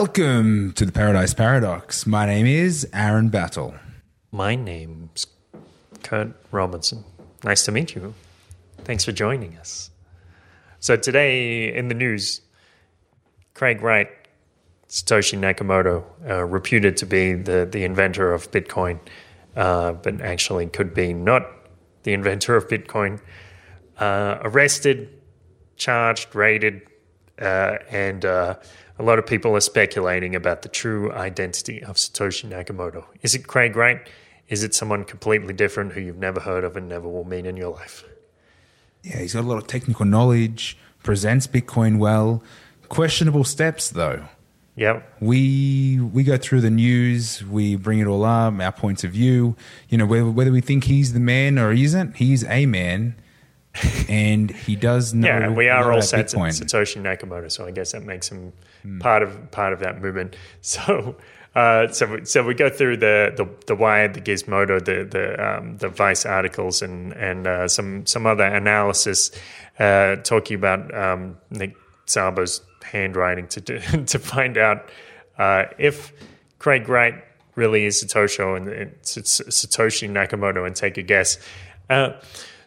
Welcome to the Paradise Paradox. My name is Aaron Battle. My name's Kurt Robinson. Nice to meet you. Thanks for joining us. So, today in the news, Craig Wright, Satoshi Nakamoto, uh, reputed to be the, the inventor of Bitcoin, uh, but actually could be not the inventor of Bitcoin, uh, arrested, charged, raided, uh, and uh, a lot of people are speculating about the true identity of Satoshi Nakamoto. Is it Craig Wright? Is it someone completely different who you've never heard of and never will meet in your life? Yeah, he's got a lot of technical knowledge, presents Bitcoin well. Questionable steps, though. Yep. We we go through the news, we bring it all up, our points of view. You know, whether, whether we think he's the man or he isn't, he's a man, and he does know. Yeah, we are all about sets of Bitcoin. Satoshi Nakamoto, so I guess that makes him part of part of that movement. So, uh, so we- so we go through the the, the Wired, the Gizmodo, the the um, the Vice articles, and and uh, some some other analysis uh, talking about um, Nick Szabo's handwriting to do, to find out uh, if Craig Wright really is Satoshi and it's Satoshi Nakamoto, and take a guess.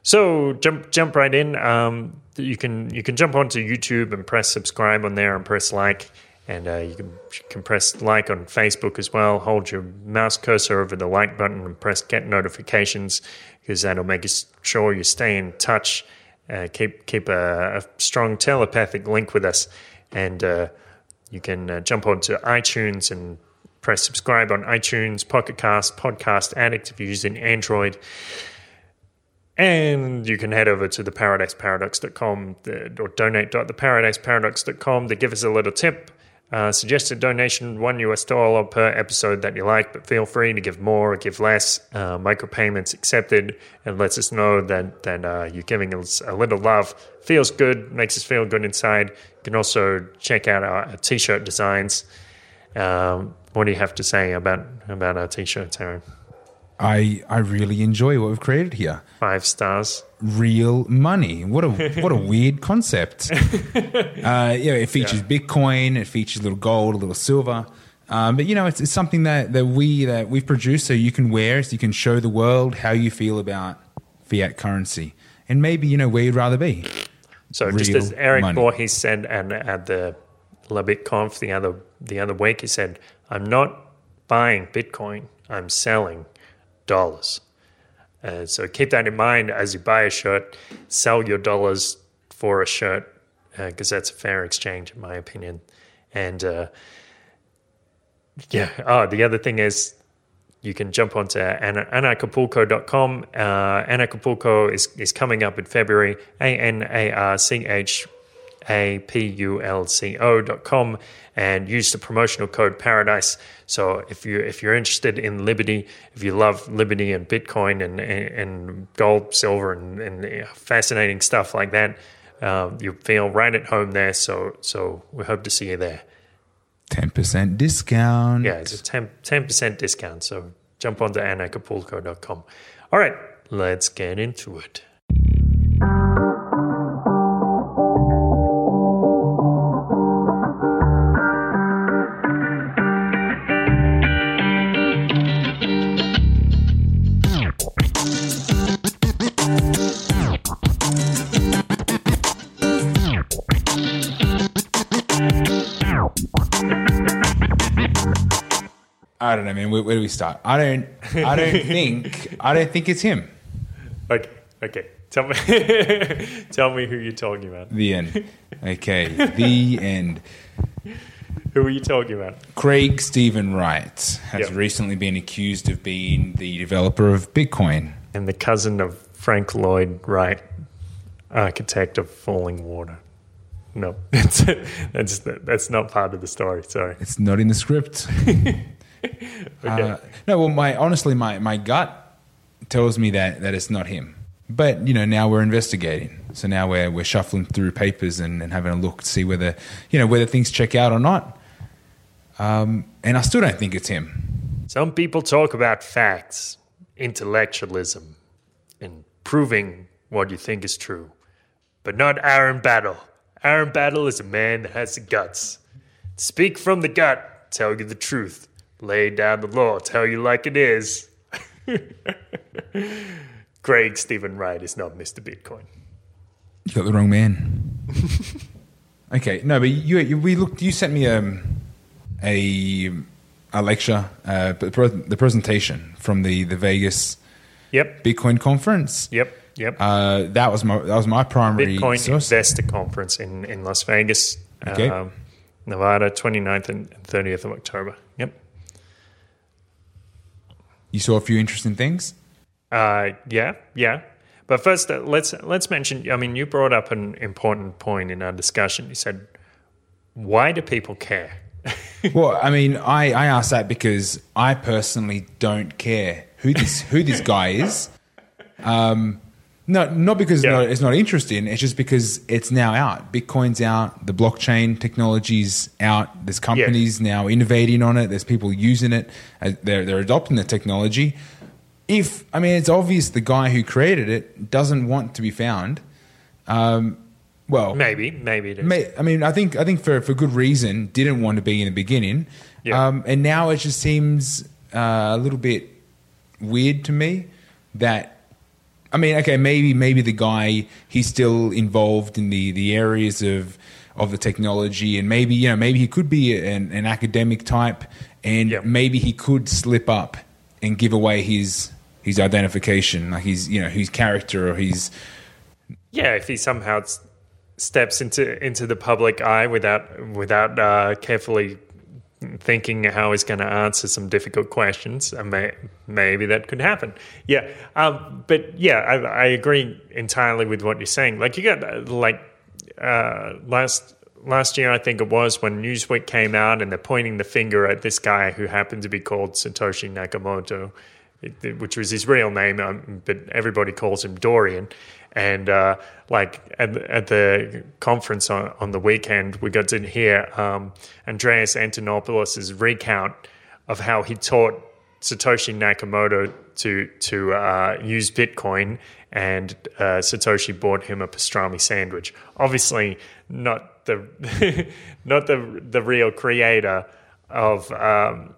So jump jump right in. Um, you can you can jump onto YouTube and press subscribe on there and press like, and uh, you can can press like on Facebook as well. Hold your mouse cursor over the like button and press get notifications because that'll make sure you stay in touch. Uh, keep keep a, a strong telepathic link with us, and uh, you can uh, jump onto iTunes and press subscribe on iTunes, Pocket Cast, Podcast Addict if you're using Android. And you can head over to theparadiseparadox.com the, or donate.theparadiseparadox.com to give us a little tip. Uh, suggested donation, one US dollar per episode that you like, but feel free to give more or give less. Uh, micropayments accepted and lets us know that, that uh, you're giving us a little love. Feels good, makes us feel good inside. You can also check out our, our t shirt designs. Um, what do you have to say about, about our t shirts, Aaron? I I really enjoy what we've created here. Five stars. Real money. What a what a weird concept. Uh, yeah, it features Bitcoin. It features a little gold, a little silver. Um, but you know, it's, it's something that, that we that we've produced so you can wear, so you can show the world how you feel about fiat currency, and maybe you know where you'd rather be. So just as Erik money. Voorhees said and at the LaBitConf the other the other week, he said, "I'm not buying Bitcoin. I'm selling dollars." Uh, so keep that in mind as you buy a shirt. Sell your dollars for a shirt because that's a fair exchange, in my opinion. And uh, yeah, oh, the other thing is you can jump onto ana- anarchapulco.com. Uh, Anarchapulco is, is coming up in February. A N A R C H A P U L C O dot com and use the promotional code paradise. So if you if you're interested in Liberty, if you love Liberty and Bitcoin and and, and gold, silver, and, and fascinating stuff like that, um, you feel right at home there. So so we hope to see you there. Ten percent discount. Yeah, it's a 10, 10% discount. So jump onto anarchapulco.com. All right, let's get into it. Man. Where, where do we start? I don't. I don't think. I don't think it's him. Okay, okay. Tell me, tell me who you're talking about. The end. Okay. the end. Who are you talking about? Craig Stephen Wright has Yep. recently been accused of being the developer of Bitcoin. And the cousin of Frank Lloyd Wright, architect of Falling Water. No, that's that's that's not part of the story. Sorry. It's not in the script. Okay. Uh, no, well, my honestly, my, my gut tells me that, that it's not him. But you know, now we're investigating. So now we're we're shuffling through papers and, and having a look to see whether you know whether things check out or not. Um, and I still don't think it's him. Some people talk about facts, intellectualism, and proving what you think is true, but not Aaron Battle. Aaron Battle is a man that has the guts Speak from the gut. Tell you the truth. Lay down the law. Tell you like it is. Craig Stephen Wright is not Mr. Bitcoin. You got the wrong man. okay, no, but you, you we looked. You sent me um, a a lecture, uh, the pre- the presentation from the the Vegas Yep. Bitcoin conference. Yep. Yep. Uh, that was my that was my primary Bitcoin source. Investor Conference in, in Las Vegas, Okay. um, Nevada, 29th and 30th of October. You saw a few interesting things. Uh, yeah, yeah. But first, uh, let's let's mention. I mean, you brought up an important point in our discussion. You said, "Why do people care?" Well, I mean, I, I asked that because I personally don't care who this who this guy is. Um, no, not because Yeah. it's, not, interesting. It's just because it's now out. Bitcoin's out. The blockchain technology's out. There's companies now innovating on it. There's people using it. Uh, They're they're adopting the technology. If I mean, it's obvious the guy who created it doesn't want to be found. Um, well, Maybe, maybe it is. May, I mean, I think I think for for good reason didn't want to be in the beginning, Yeah. um, and now it just seems uh, a little bit weird to me that. I mean, okay, maybe maybe the guy he's still involved in the the areas of of the technology, and maybe you know maybe he could be an, an academic type, and Yeah. maybe he could slip up and give away his his identification, like his you know his character or his yeah, if he somehow steps into into the public eye without without uh, carefully thinking how he's going to answer some difficult questions, uh, may, maybe that could happen. Yeah, um, but yeah, I, I agree entirely with what you're saying. Like you got uh, like uh, last last year, I think it was when Newsweek came out and they're pointing the finger at this guy who happened to be called Satoshi Nakamoto, which was his real name, um, but everybody calls him Dorian. And uh, like at, at the conference on, on the weekend, we got to hear um, Andreas Antonopoulos' recount of how he taught Satoshi Nakamoto to to uh, use Bitcoin, and uh, Satoshi bought him a pastrami sandwich. Obviously, not the not the the real creator of um,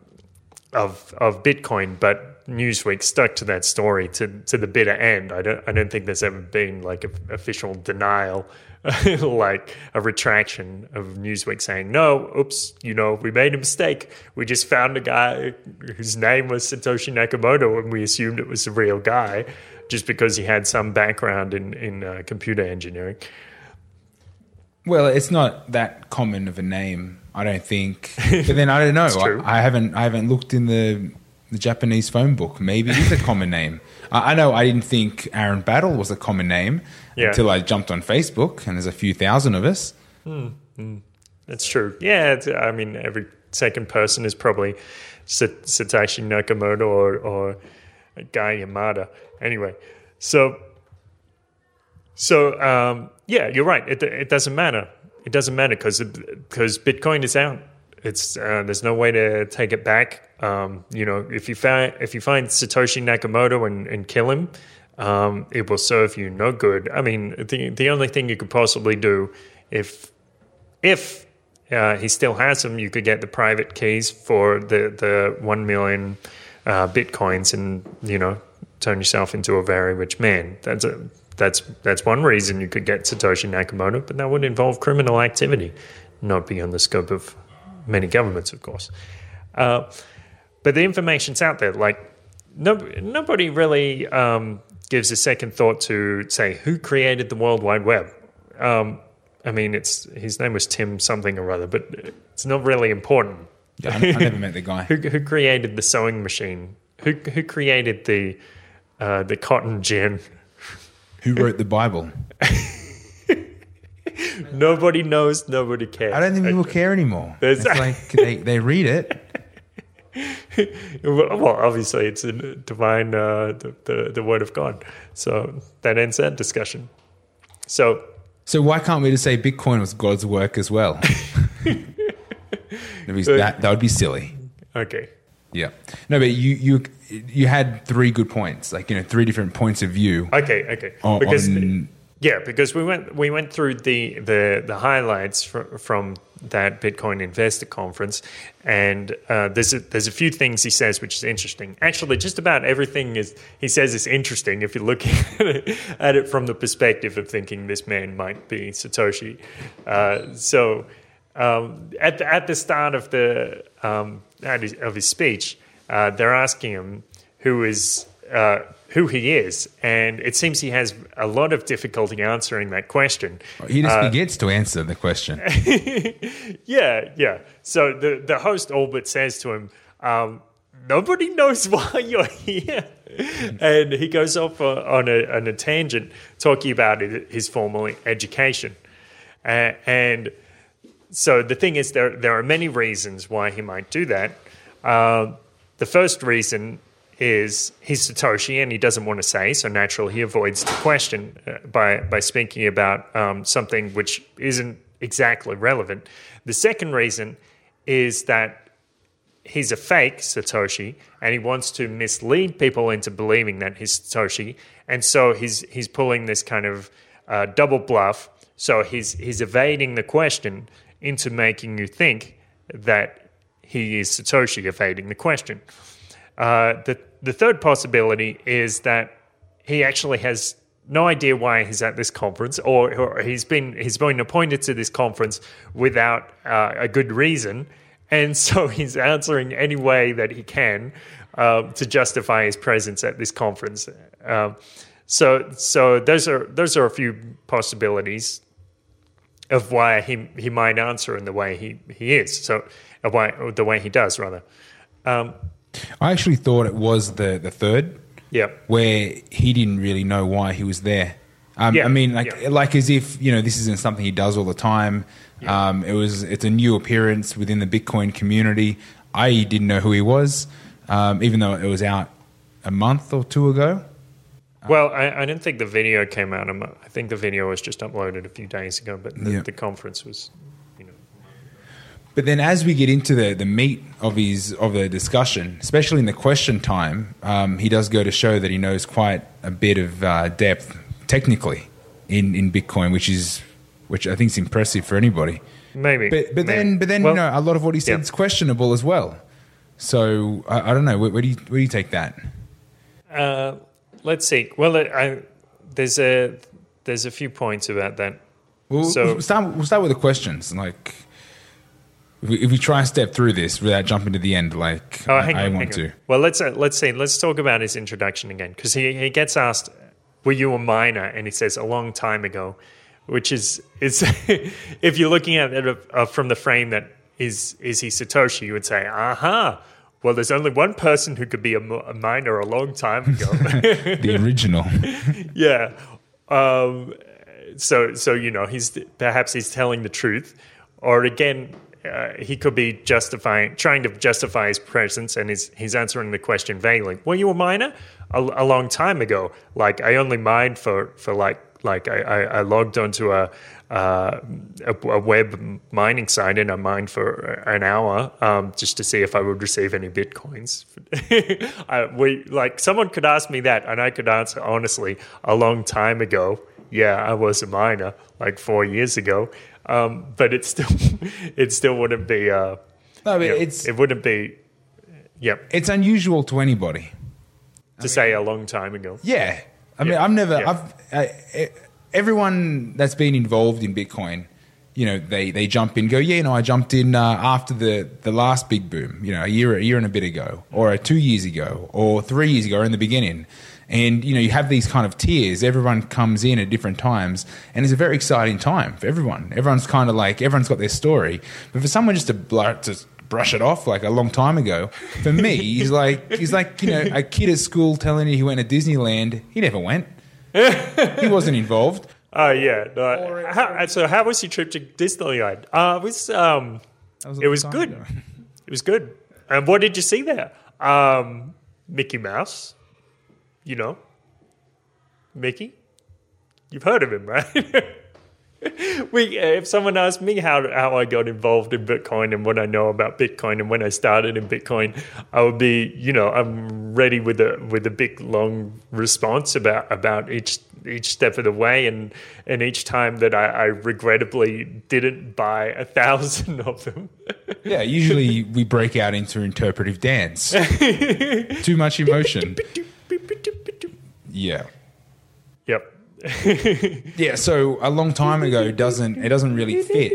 of of Bitcoin, but Newsweek stuck to that story to to the bitter end. I don't I don't think there's ever been like a official denial, like a retraction of Newsweek saying no, oops, you know we made a mistake. We just found a guy whose name was Satoshi Nakamoto, and we assumed it was a real guy just because he had some background in in uh, computer engineering. Well, it's not that common of a name, I don't think. But then I don't know. I, I haven't I haven't looked in the the Japanese phone book. Maybe it is a common name. I, I know I didn't think Aaron Battle was a common name Yeah. until I jumped on Facebook, and there's a few thousand of us. That's true. Yeah, it's, I mean, every second person is probably Satoshi Nakamoto or, or Guy Yamada. Anyway, so so um, yeah, you're right. It, it doesn't matter. It doesn't matter because because Bitcoin is out. It's uh, there's no way to take it back. Um, you know, if you find if you find Satoshi Nakamoto and, and kill him, um, it will serve you no good. I mean, the the only thing you could possibly do if if uh, he still has them, you could get the private keys for the the one million uh, bitcoins, and you know turn yourself into a very rich man. That's a that's that's one reason you could get Satoshi Nakamoto, but that would involve criminal activity, not beyond the scope of many governments, of course. Uh, but the information's out there. Like no, nobody really um, gives a second thought to say who created the World Wide Web. Um, I mean, it's his name was Tim something or other, but it's not really important. I, I never met the guy. Who, who created the sewing machine? Who who created the uh, the cotton gin? Who wrote the Bible? Nobody knows. Nobody cares. I don't think people care anymore. There's- It's like they, they read it. well, obviously, it's a divine, uh, the, the the word of God. So that ends that discussion. So So why can't we just say Bitcoin was God's work as well? That, that would be silly. okay, Yeah. No, but you you you had three good points, like you know, three different points of view okay, okay. on, because on Yeah, because we went we went through the the, the highlights fr- from that Bitcoin investor conference, and uh, there's a, there's a few things he says which is interesting. Actually, just about everything is he says is interesting if you're looking at it, at it from the perspective of thinking this man might be Satoshi. Uh, so um, at the, at the start of the um, his, of his speech, uh, they're asking him who is uh, who he is, and it seems he has a lot of difficulty answering that question. He just uh, begins to answer the question. yeah, yeah. So the the host all but says to him, um, "Nobody knows why you're here," and he goes off on a, on a tangent talking about his formal education, uh, and so the thing is, there there are many reasons why he might do that. Uh, the first reason is he's Satoshi and he doesn't want to say, so naturally he avoids the question uh, by by speaking about um, something which isn't exactly relevant. The second reason is that he's a fake Satoshi and he wants to mislead people into believing that he's Satoshi, and so he's he's pulling this kind of uh, double bluff. So he's he's evading the question into making you think that he is Satoshi, evading the question. Uh, the the third possibility is that he actually has no idea why he's at this conference, or, or he's been he's been appointed to this conference without uh, a good reason, and so he's answering any way that he can uh, to justify his presence at this conference. Uh, so so those are those are a few possibilities of why he he might answer in the way he, he is. So why the way he does rather. Um, I actually thought it was the the third. Yeah. Where he didn't really know why he was there. Um, yeah. I mean, like yeah. like as if you know this isn't something he does all the time. Yeah. Um, it was it's a new appearance within the Bitcoin community. I didn't know who he was, um, even though it was out a month or two ago. Well, I, I didn't think the video came out. I think the video was just uploaded a few days ago, but the, the conference was but then, as we get into the, the meat of his of the discussion, especially in the question time, um, he does go to show that he knows quite a bit of uh, depth technically in, in Bitcoin, which is which I think is impressive for anybody. Maybe, but but Maybe. then but then well, you know a lot of what he said yeah. is questionable as well. So I, I don't know. Where, where, do you where do you take that? Uh, let's see. Well, I, there's a there's a few points about that. Well, so we'll start, we'll start with the questions. Like, if we, if we try and step through this without jumping to the end, like oh, I, on, want to. Well, let's uh, let's see. Let's talk about his introduction again because he he gets asked, "Were you a miner?" and he says, "A long time ago," which is is if you're looking at it uh, from the frame that is is he Satoshi, you would say, "Aha." Well, there's only one person who could be a, a miner a long time ago. the original. yeah. Um, so so you know he's perhaps he's telling the truth, or again uh, he could be justifying, trying to justify his presence, and he's he's answering the question vaguely. Were you a miner a, a long time ago? Like I only mined for for like like I, I, I logged onto a, uh, a, a web mining site and I mined for an hour um, just to see if I would receive any bitcoins. I, we like someone could ask me that, and I could answer honestly. A long time ago, yeah, I was a miner, like four years ago. Um, but it still it still wouldn't be. Uh, no, but it's it wouldn't be. Yep, it's unusual to anybody to I say a long time ago. Yeah, I mean, I've never. I've I, everyone that's been involved in Bitcoin. You know, they, they jump in, go, yeah, you know, I jumped in uh, after the, the last big boom, you know, a year, a year and a bit ago, or two years ago, or three years ago, or in the beginning. And you know, you have these kind of tiers. Everyone comes in at different times, and it's a very exciting time for everyone. Everyone's kind of like everyone's got their story. But for someone just to blur, to brush it off like a long time ago, for me, he's like he's like you know a kid at school telling you he went to Disneyland. He never went. he wasn't involved. Oh uh, yeah. No, how, so how was your trip to Disneyland? Uh, it was um, was it was good. Ago. It was good. And what did you see there? Um, Mickey Mouse you know, Mickey. You've heard of him, right? we, uh, if someone asked me how how I got involved in Bitcoin and what I know about Bitcoin and when I started in Bitcoin, I would be, you know, I'm ready with a with a big long response about about each each step of the way, and and each time that I, I regrettably didn't buy a thousand of them. Yeah, usually we break out into interpretive dance. Too much emotion. Yeah. Yeah, so a long time ago doesn't it doesn't really fit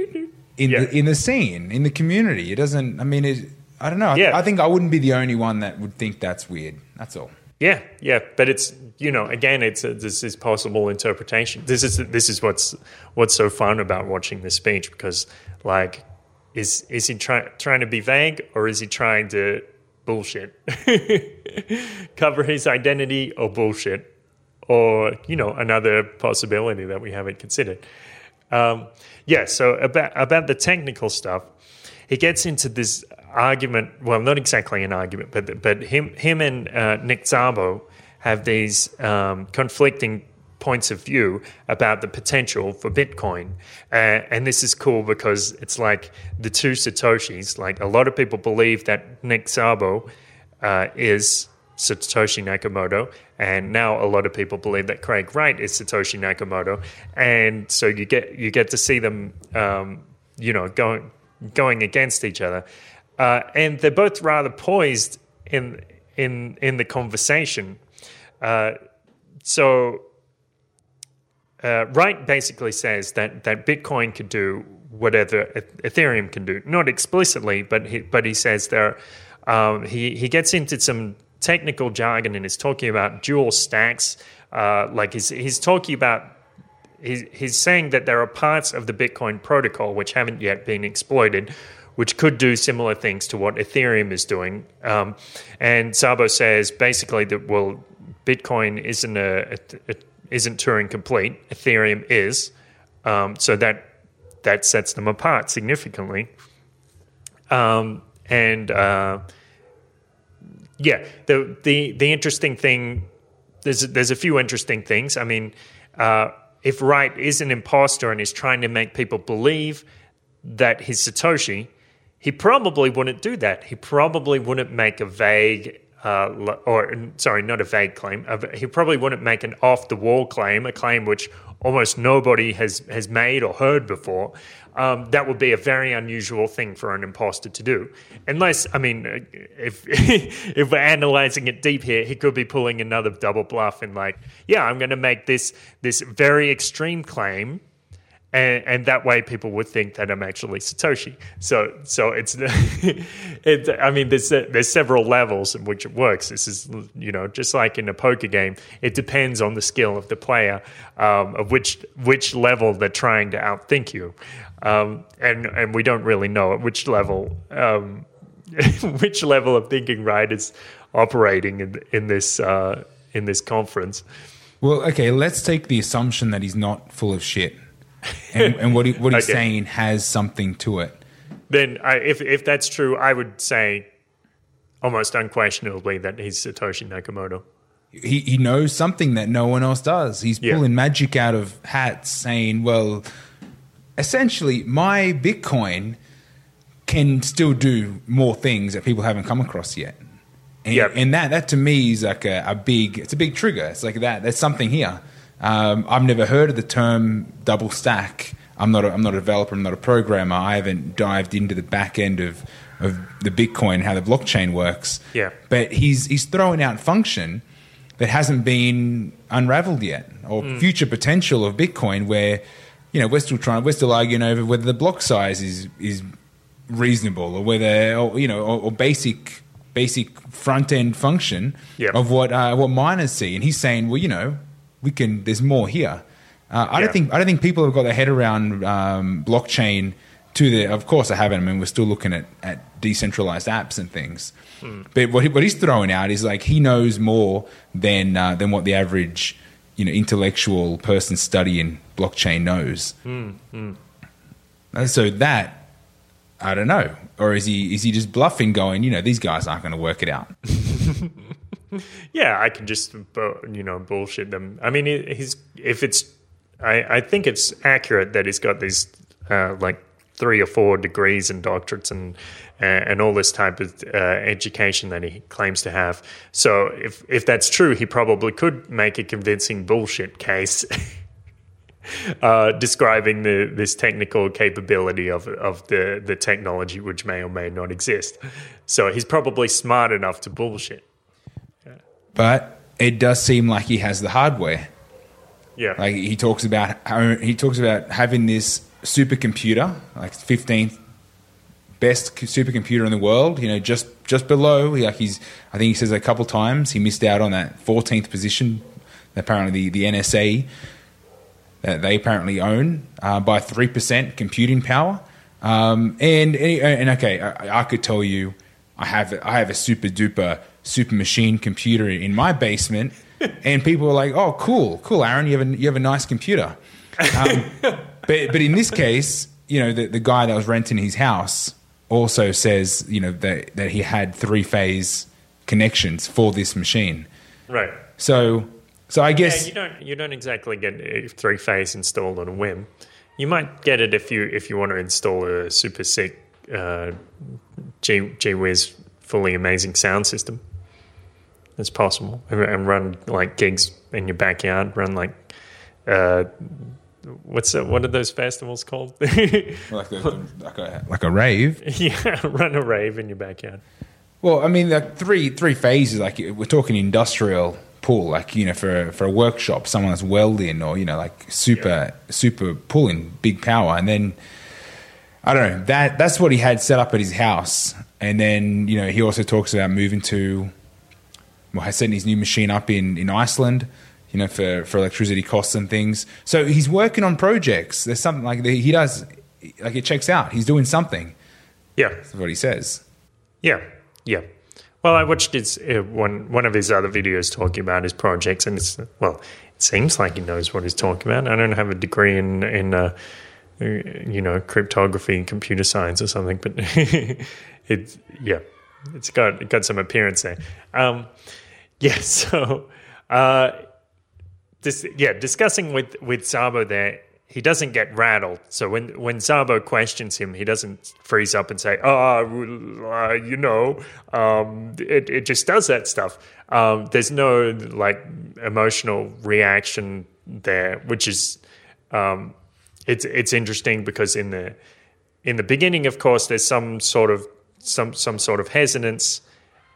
in Yeah. the in the scene, in the community. It doesn't I mean it I don't know. I- Yeah. I think I wouldn't be the only one that would think that's weird. That's all. Yeah, yeah, but it's you know again, it's a, this is possible interpretation. This is this is what's what's so fun about watching this speech because like is is he trying trying to be vague or is he trying to bullshit cover his identity or bullshit or you know another possibility that we haven't considered. Um, yeah, so about about the technical stuff, he gets into this argument. Well, not exactly an argument, but but him him and uh, Nick Szabo have these um, conflicting points of view about the potential for Bitcoin, uh, and this is cool because it's like the two satoshis. Like a lot of people believe that Nick Szabo uh, is Satoshi Nakamoto, and now a lot of people believe that Craig Wright is Satoshi Nakamoto, and so you get you get to see them, um, you know, going going against each other, uh, and they're both rather poised in in in the conversation. Uh, so uh, Wright basically says that that Bitcoin could do whatever Ethereum can do, not explicitly, but he, but he says there. Um, he he gets into some technical jargon and is talking about dual stacks. Uh, like he's he's talking about he's, he's saying that there are parts of the Bitcoin protocol which haven't yet been exploited, which could do similar things to what Ethereum is doing. Um, and Szabo says basically that well, Bitcoin isn't a, a, a isn't Turing complete. Ethereum is, um, so that that sets them apart significantly. Um, and uh, yeah, the the the interesting thing there's there's a few interesting things. I mean, uh, if Wright is an imposter and is trying to make people believe that he's Satoshi, he probably wouldn't do that. He probably wouldn't make a vague. Uh, or sorry, not a vague claim. He probably wouldn't make an off-the-wall claim, a claim which almost nobody has has made or heard before. Um, that would be a very unusual thing for an imposter to do, unless I mean, if if we're analyzing it deep here, he could be pulling another double bluff and like, yeah, I'm going to make this this very extreme claim and, and that way people would think that I'm actually Satoshi. So so it's it. I mean, there's there's several levels in which it works. This is you know just like in a poker game, it depends on the skill of the player um, of which which level they're trying to outthink you, um, and and we don't really know at which level. Um, which level of thinking Wright is operating in in this uh, in this conference? Well, okay, let's take the assumption that he's not full of shit. And, and what, he, what he's Okay. saying has something to it. then I, if if that's true, I would say almost unquestionably that he's Satoshi Nakamoto. he, he knows something that no one else does. He's Yeah. pulling magic out of hats, saying, "Well, essentially, my Bitcoin can still do more things that people haven't come across yet." And, Yep. and that that to me is like a, a big it's a big trigger. It's like that. There's something here. Um, I've never heard of the term double stack. I'm not a, I'm not a developer. I'm not a programmer. I haven't dived into the back end of of the Bitcoin, how the blockchain works. Yeah. But he's he's throwing out function that hasn't been unraveled yet, or future potential of Bitcoin, where you know we're still trying, we're still arguing over whether the block size is is reasonable, or whether or, you know, or, or basic basic front end function Yeah. of what uh, what miners see. And he's saying, well, you know, we can. There's more here. Uh, I Yeah. don't think I don't think people have got their head around um, blockchain to the. Of course, I haven't. I mean, we're still looking at, at decentralized apps and things. But what, he, what he's throwing out is like he knows more than uh, than what the average you know intellectual person studying blockchain knows. And so that I don't know, or is he is he just bluffing, going, you know, these guys aren't going to work it out? Yeah, I can just you know bullshit them. I mean, he's if it's I, I think it's accurate that he's got these uh, like three or four degrees and doctorates and and all this type of uh, education that he claims to have. So if if that's true, he probably could make a convincing bullshit case. Uh, describing the this technical capability of of the the technology, which may or may not exist. So he's probably smart enough to bullshit. But it does seem like he has the hardware. Yeah, Like he talks about how, he talks about having this supercomputer, like fifteenth best supercomputer in the world. You know, just just below. Like he's, I think he says a couple times he missed out on that fourteenth position. Apparently, the, the NSA that they apparently own uh, by three percent computing power. Um, and and okay, I, I could tell you, I have I have a super duper super machine computer in my basement, and people are like, "Oh, cool, cool, Aaron, you have a you have a nice computer." Um, but but in this case, you know, the the guy that was renting his house also says, you know, that that he had three phase connections for this machine. right. So so I Yeah, guess you don't you don't exactly get three phase installed on a whim. You might get it if you if you want to install a super sick uh, G G Wiz fully amazing sound system. It's possible and- and run like gigs in your backyard. Run like uh, what's that, what are those festivals called? like, the, like a like a rave. yeah, run a rave in your backyard. Well, I mean, like three three phases. Like we're talking industrial pull, like you know, for for a workshop, someone that's welding or you know, like super super pulling big power, and then I don't know that that's what he had set up at his house, and then you know he also talks about moving to well, has setting his new machine up in in Iceland. You know, for, for electricity costs and things. So he's working on projects. There's something like he does, like it checks out. He's doing something. Yeah, That's what he says. Yeah, yeah. Well, I watched his uh, one one of his other videos talking about his projects, and it's well, it seems like he knows what he's talking about. I don't have a degree in in uh, you know cryptography and computer science or something, but it yeah, it's got it got some appearance there. Um, yeah, so uh, this yeah, discussing with with Szabo there, he doesn't get rattled. So when when Szabo questions him, he doesn't freeze up and say, "Oh, uh, you know, um, it it just does that stuff." Um, there's no like emotional reaction there, which is um, it's it's interesting because in the in the beginning, of course, there's some sort of some some sort of hesitance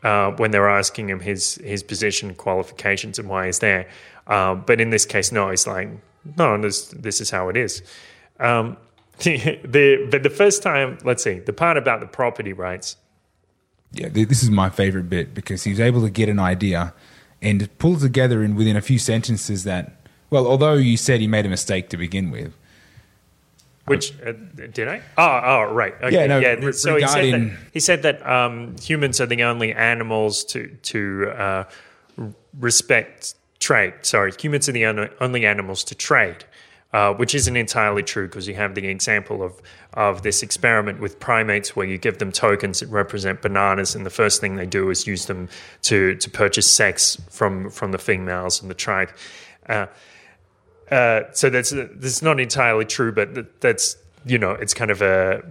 uh, when they're asking him his his position, qualifications, and why he's there. Um, but in this case, no, he's like, no, this this is how it is. Um, the, the but the first time, let's see, the part about the property rights. yeah, this is my favorite bit because he was able to get an idea and pull together in within a few sentences that, well, although you said he made a mistake to begin with, Which uh, did I? Oh, oh, right. Okay. Yeah, no, yeah. so he said that, he said that um, humans are the only animals to to uh, respect trade. Sorry, humans are the only, animals to trade, uh, which isn't entirely true because you have the example of of this experiment with primates where you give them tokens that represent bananas, and the first thing they do is use them to to purchase sex from from the females in the tribe. Uh, uh, so that's that's not entirely true, but th- that's you know it's kind of a,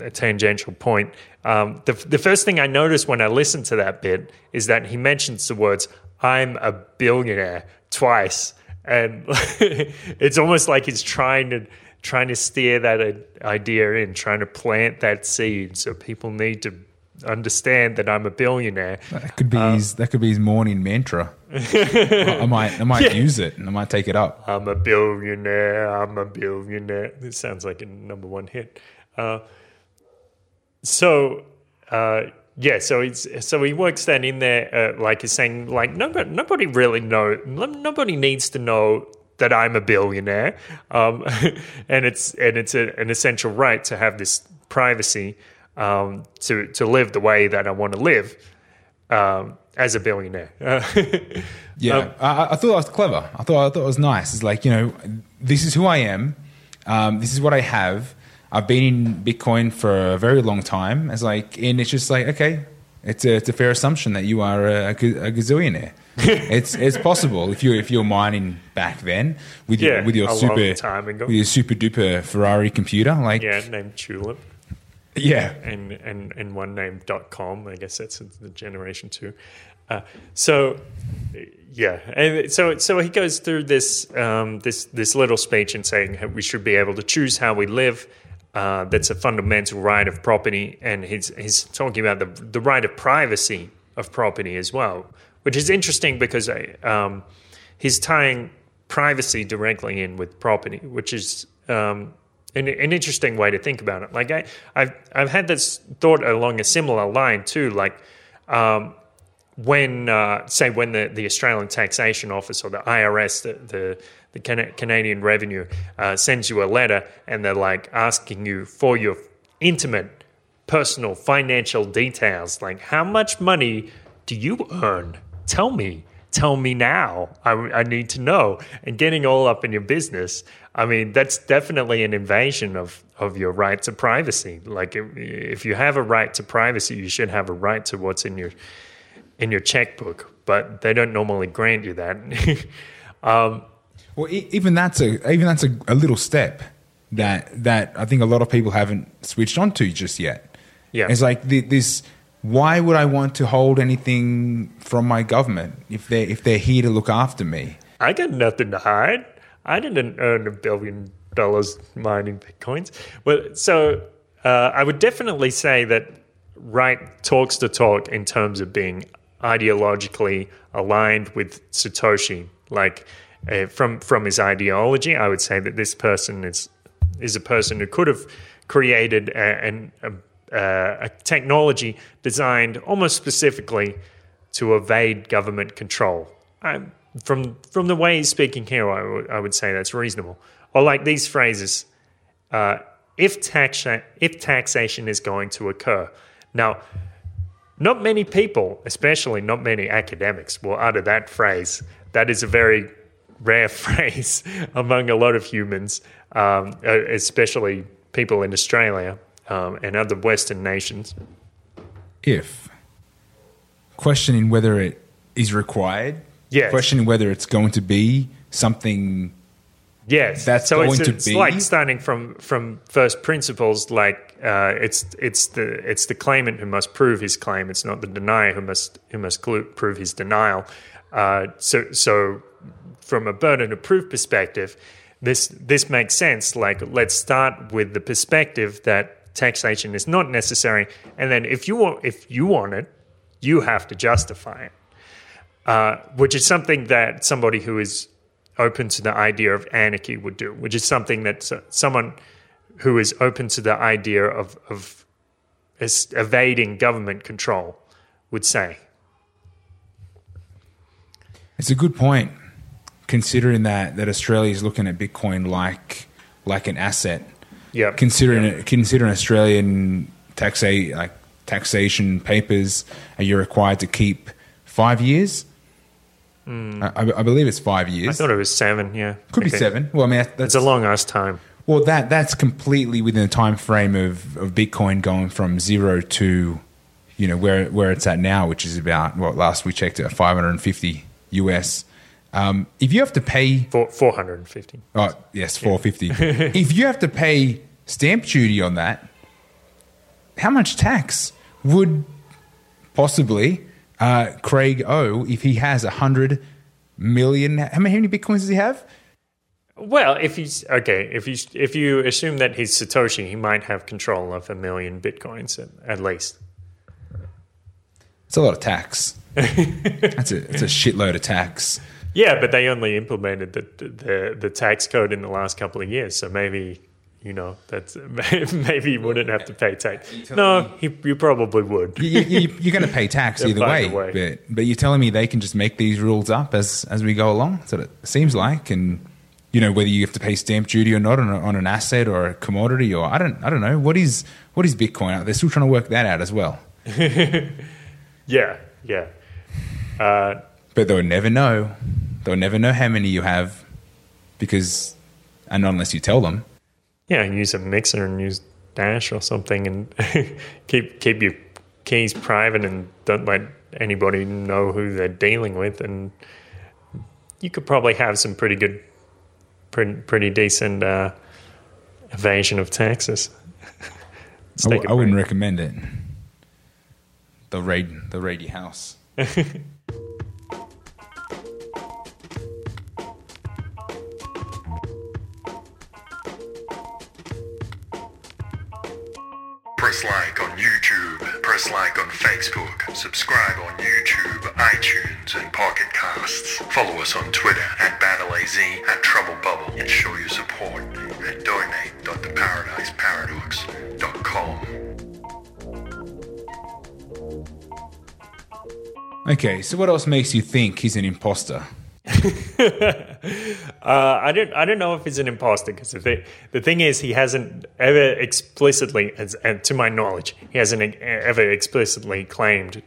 a tangential point. Um, the the first thing I noticed when I listened to that bit is that he mentions the words "I'm a billionaire" twice, and it's almost like he's trying to trying to steer that idea in, trying to plant that seed, so people need to understand that I'm a billionaire. that could be his that could be his morning mantra. I, might I might use it and I might take it up. I'm a billionaire. I'm a billionaire. This sounds like a number one hit. Uh, so, uh, yeah, so it's so he works that in there, uh, like he's saying, like nobody, nobody really know, nobody needs to know that I'm a billionaire, um, and it's and it's a, an essential right to have this privacy um, to to live the way that I want to live um, as a billionaire. Yeah, I, I thought that was clever. I thought I thought it was nice. It's like you know, this is who I am. Um, this is what I have. I've been in Bitcoin for a very long time. It's like, and it's just like, okay, it's a, it's a fair assumption that you are a, a gazillionaire. it's it's possible if you if you're mining back then with Yeah, your with your super with your super duper Ferrari computer, like Yeah, named Tulip. yeah. and and and one named dot com. I guess that's the generation two. Uh, so yeah, and so so he goes through this um, this this little speech and saying we should be able to choose how we live. Uh, that's a fundamental right of property, and he's he's talking about the the right of privacy of property as well, which is interesting because um, he's tying privacy directly in with property, which is um, an, an interesting way to think about it. Like I, I've I've had this thought along a similar line too. Like um, when uh, say when the, the Australian Taxation Office or the IRS, the the, the Can- Canadian Revenue, uh, sends you a letter and they're like asking you for your intimate, personal financial details. Like how much money do you earn? Tell me. Tell me now. I, I need to know. And getting all up in your business, I mean, that's definitely an invasion of, of your right to privacy. Like, if, if you have a right to privacy, you should have a right to what's in your in your checkbook. But they don't normally grant you that. um, Well, e- even that's a even that's a, a little step that that I think a lot of people haven't switched onto just yet. Yeah. it's like the, this. Why would I want to hold anything from my government if they if they're here to look after me? I got nothing to hide. I didn't earn a billion dollars mining bitcoins. Well, so uh, I would definitely say that Wright talks the talk in terms of being ideologically aligned with Satoshi. Like uh, from from his ideology, I would say that this person is is a person who could have created a, an, a, a technology designed almost specifically to evade government control. I, from from the way he's speaking here, I would- would say that's reasonable. Or like these phrases: uh, "If tax if taxation is going to occur." Now, not many people, especially not many academics, will utter that phrase. That is a very rare phrase among a lot of humans, um, uh, especially people in Australia um, and other Western nations. If questioning whether it is required, Yes. questioning whether it's going to be something Yes, That's so going it's, to it's be- like starting from from first principles. Like uh, it's it's the it's the claimant who must prove his claim. It's not the denier who must who must prove his denial. Uh, so so from a burden of proof perspective, this this makes sense. Like let's start with the perspective that taxation is not necessary, and then if you want if you want it, you have to justify it uh, which is something that somebody who is open to the idea of anarchy would do, which is something that someone who is open to the idea of, of evading government control would say. It's a good point, considering that that Australia is looking at Bitcoin like like an asset. Yeah. Considering it, considering Australian taxa like taxation papers, are you required to keep five years? Hmm. I, I believe it's five years. I thought it was seven, yeah. Could be seven. Well, I mean that, It's that's a long ass time. well that that's completely within the time frame of, of Bitcoin going from zero to you know where where it's at now, which is about what last we checked at five hundred and fifty US. Um, if you have to pay Four, 450. Oh, yes, four fifty. if you have to pay stamp duty on that, how much tax would possibly uh, Craig owe if he has a hundred million? How many, how many bitcoins does he have? Well, if he's okay, if you if you assume that he's Satoshi, he might have control of a million bitcoins at, at least. It's a lot of tax. That's a it's a shitload of tax. Yeah, but they only implemented the, the the tax code in the last couple of years, so maybe you know that's maybe he wouldn't have to pay tax. No, he you probably would. You, you, you're going to pay tax either way, way. but but you're telling me they can just make these rules up as as we go along. What it seems like, and you know whether you have to pay stamp duty or not on, a, on an asset or a commodity or I don't I don't know what is what is Bitcoin. They're still trying to work that out as well, Yeah, yeah. Uh, but they'll never know. They'll never know how many you have because, and not unless you tell them. yeah, use a mixer and use Dash or something, and keep keep your keys private and don't let anybody know who they're dealing with, and you could probably have some pretty good, pretty, pretty decent uh, evasion of taxes. Let's I, take w- a I wouldn't recommend it. They'll raid, they'll raid your house. Press like on YouTube. Press like on Facebook. Subscribe on YouTube, iTunes, and Pocket Casts. Follow us on Twitter at BattleAZ, at Trouble Bubble, and show your support at donate.theparadiseparadox.com. Okay, so what else makes you think he's an imposter? Uh, I don't. I don't know if he's an imposter because the the thing is, he hasn't ever explicitly, as, and to my knowledge, he hasn't ever explicitly claimed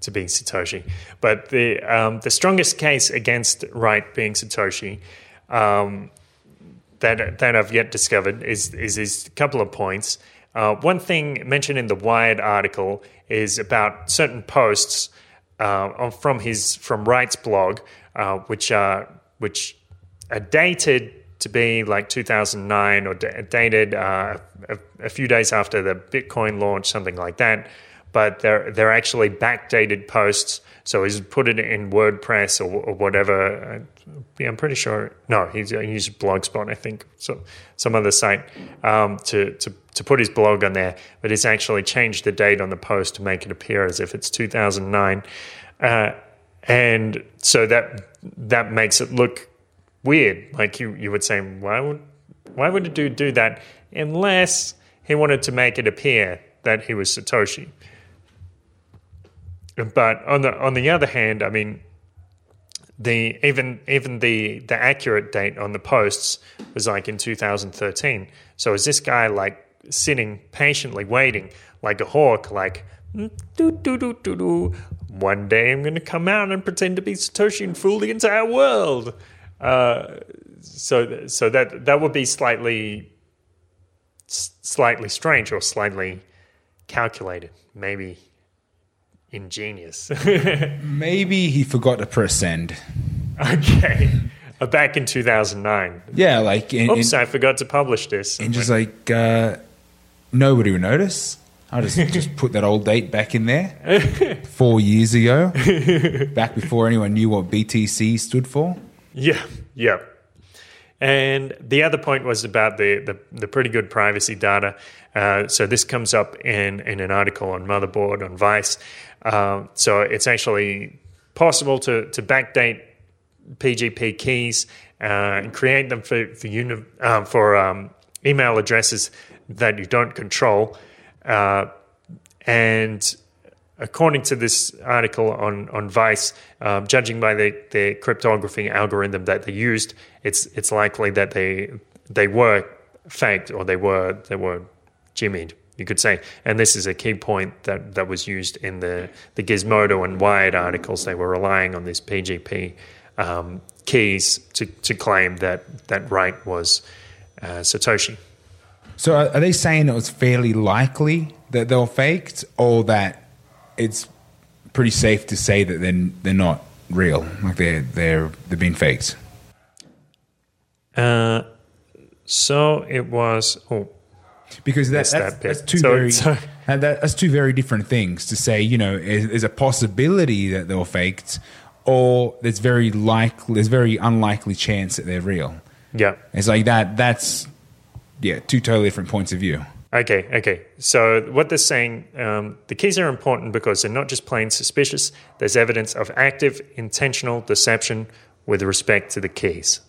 to be Satoshi. But the um, the strongest case against Wright being Satoshi um, that that I've yet discovered is is a couple of points. Uh, one thing mentioned in the Wired article is about certain posts uh, from his from Wright's blog, uh, which are which dated to be like 2009 or da- dated uh, a, a few days after the Bitcoin launch, something like that. But they're they're actually backdated posts. So he's put it in WordPress or, or whatever. Uh, yeah, I'm pretty sure. No, he's he used Blogspot, I think, so some other site um, to to to put his blog on there. But he's actually changed the date on the post to make it appear as if it's 2009, uh, and so that that makes it look weird. Like you, you would say, why would why would a dude do that unless he wanted to make it appear that he was Satoshi? But on the on the other hand, I mean, the even even the the accurate date on the posts was like in 2013. So is this guy like sitting patiently waiting like a hawk, like "Mm, do do do do do? One day I'm going to come out and pretend to be Satoshi and fool the entire world. Uh, so so that that would be slightly slightly strange or slightly calculated, maybe ingenious. Maybe he forgot to press send. okay, Uh, back in 2009. Yeah, like, and, Oops, and, I forgot to publish this. and just like, uh, nobody will notice. I'll just, just put that old date back in there. Four years ago. back before anyone knew what BTC stood for. Yeah, yeah. And the other point was about the, the, the pretty good privacy data. Uh, so this comes up in, in an article on Motherboard on Vice. Uh, so it's actually possible to, to backdate PGP keys uh, and create them for for, uni- um, for um, email addresses that you don't control. Uh, and according to this article on on Vice, um, judging by the, the cryptography algorithm that they used, it's it's likely that they they were faked or they were they were jimmied, you could say. And this is a key point that, that was used in the the Gizmodo and Wired articles. They were relying on these PGP um, keys to to claim that that Wright was uh, Satoshi. So are they saying it was fairly likely that they were faked, or that it's pretty safe to say that they're they're not real, like they're they're they're being faked? Uh, so it was. Oh, Because that, that's, that that's two So- very so- that, that's two very different things to say. You know, is- there's a possibility that they were faked, or there's very likely there's very unlikely chance that they're real. yeah. It's like that. That's yeah, two totally different points of view. Okay, okay. So what they're saying, um, the keys are important because they're not just plain suspicious. There's evidence of active, intentional deception with respect to the keys.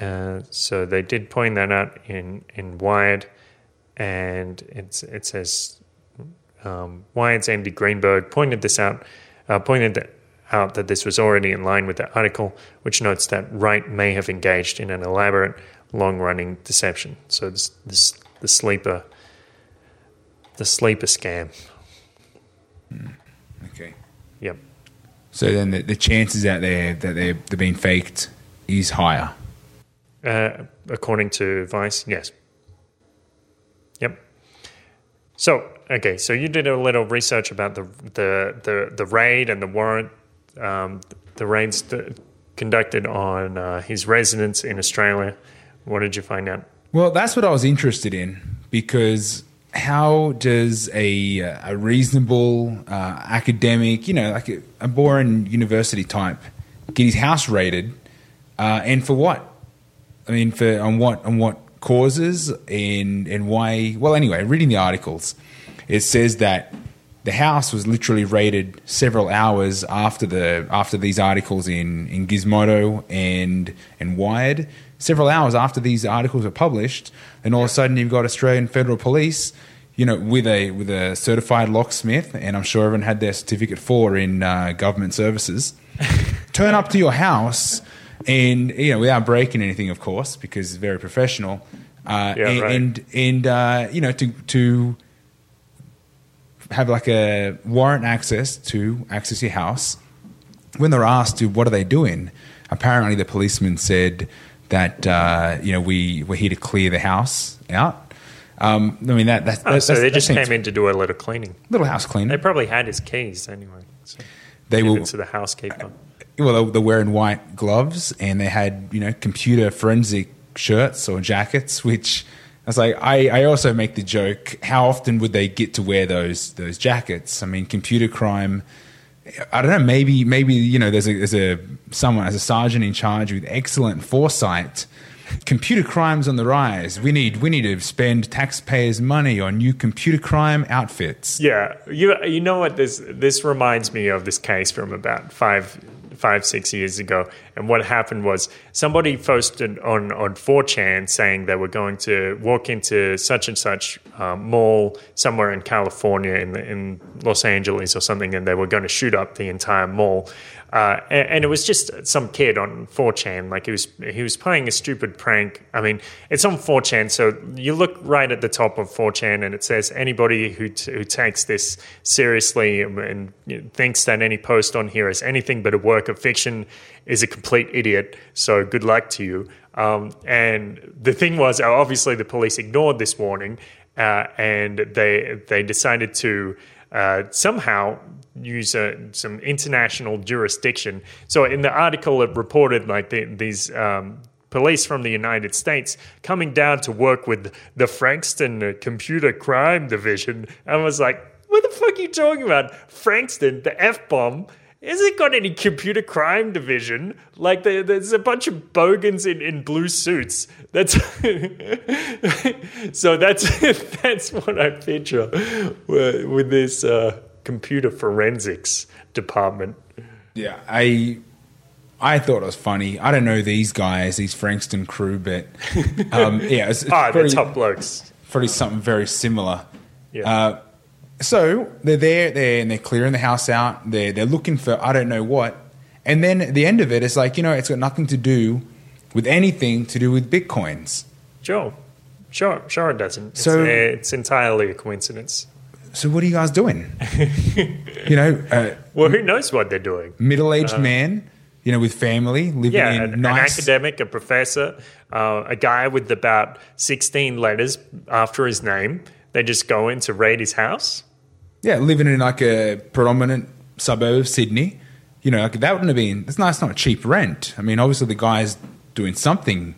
Uh, so they did point that out in in Wired, and it's, it says um, Wired's Andy Greenberg pointed this out, uh, pointed that out that this was already in line with the article, which notes that Wright may have engaged in an elaborate, long-running deception. So this, this the sleeper, the sleeper scam. Okay. Yep. So then the, the chances out there that they're they're being faked is higher. Uh, according to Vice, yes. Yep. So okay, so you did a little research about the the the, the raid and the warrant, um, the raids th- conducted on uh, his residence in Australia. What did you find out? Well, that's what I was interested in because how does a a reasonable uh, academic, you know, like a, a boring university type, get his house raided, uh, and for what? I mean, for on what on what causes and and why? Well, anyway, reading the articles, it says that the house was literally raided several hours after the after these articles in in Gizmodo and and Wired. Several hours after these articles were published, and all of a sudden you've got Australian Federal Police, you know, with a with a certified locksmith, and I'm sure everyone had their certificate for in uh, government services, turn up to your house, and you know, without breaking anything, of course, because it's very professional, uh, Yeah, and, right. and and uh, you know to to have like a warrant access to access your house. When they're asked to what are they doing, apparently the policeman said that uh, you know we we're here to clear the house out. Um, I mean that, that, Oh, that so they just came in to do a little cleaning. little house cleaning. They probably had his keys anyway. So They it to the housekeeper. well, they're wearing white gloves and they had, you know, computer forensic shirts or jackets, which I was like, I, I also make the joke, how often would they get to wear those those jackets? I mean, computer crime, I don't know, maybe, maybe, you know, there's a, there's a someone as a sergeant in charge with excellent foresight. Computer crime's on the rise. We need we need to spend taxpayers' money on new computer crime outfits. Yeah, you you know what this this reminds me of this case from about five five six years ago, and what happened was somebody posted on on 4chan saying they were going to walk into such and such um, mall somewhere in California in in Los Angeles or something, and they were going to shoot up the entire mall. Uh, and, and it was just some kid on 4chan, like he was he was playing a stupid prank. I mean, it's on 4chan, so you look right at the top of 4chan, and it says anybody who t- who takes this seriously and you know, thinks that any post on here is anything but a work of fiction is a complete idiot. So good luck to you. Um, and the thing was, obviously, the police ignored this warning, uh, and they they decided to uh, somehow use uh, some international jurisdiction. So in the article, it reported like the, these. Um, Police from the United States coming down to work with the Frankston uh, Computer Crime Division. I was like, what the fuck are you talking about? Frankston, the F bomb, hasn't got any computer crime division. Like, the, there's a bunch of bogans in, in blue suits. That's so that's that's what I picture with, this uh, computer forensics department. Yeah, I I thought it was funny. I don't know these guys, these Frankston crew, but um, yeah, it's, it's Ah, pretty, the top blokes. probably something very similar. Yeah. Uh, so they're there, there, and they're clearing the house out. They're they're looking for I don't know what, and then at the end of it, it's like you know, it's got nothing to do with anything to do with bitcoins. Sure, sure, sure. It doesn't. It's, So- uh, it's entirely a coincidence. So what are you guys doing? you know, uh, Well, who knows what they're doing? middle-aged man, you know, with family, living. Yeah, in an, nice. an academic, a professor, uh, a guy with about sixteen letters after his name. They just go in to raid his house. Yeah, living in like a predominant suburb of Sydney. You know, like that wouldn't have been. That's nice, not cheap rent. I mean, obviously the guy's doing something